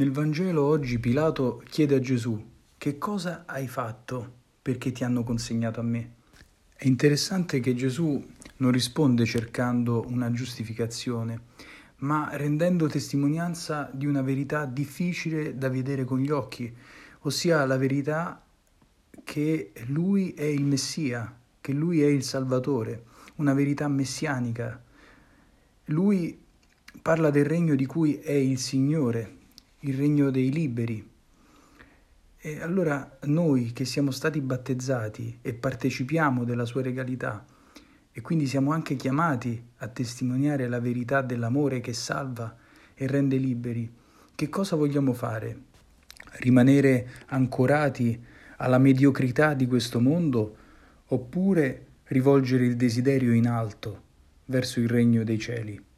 Nel Vangelo oggi Pilato chiede a Gesù che cosa hai fatto perché ti hanno consegnato a me. È interessante che Gesù non risponde cercando una giustificazione, ma rendendo testimonianza di una verità difficile da vedere con gli occhi, ossia la verità che lui è il Messia, che lui è il Salvatore, una verità messianica. Lui parla del regno di cui è il Signore, il regno dei liberi. E allora noi che siamo stati battezzati e partecipiamo della sua regalità e quindi siamo anche chiamati a testimoniare la verità dell'amore che salva e rende liberi, che cosa vogliamo fare? Rimanere ancorati alla mediocrità di questo mondo oppure rivolgere il desiderio in alto verso il regno dei cieli?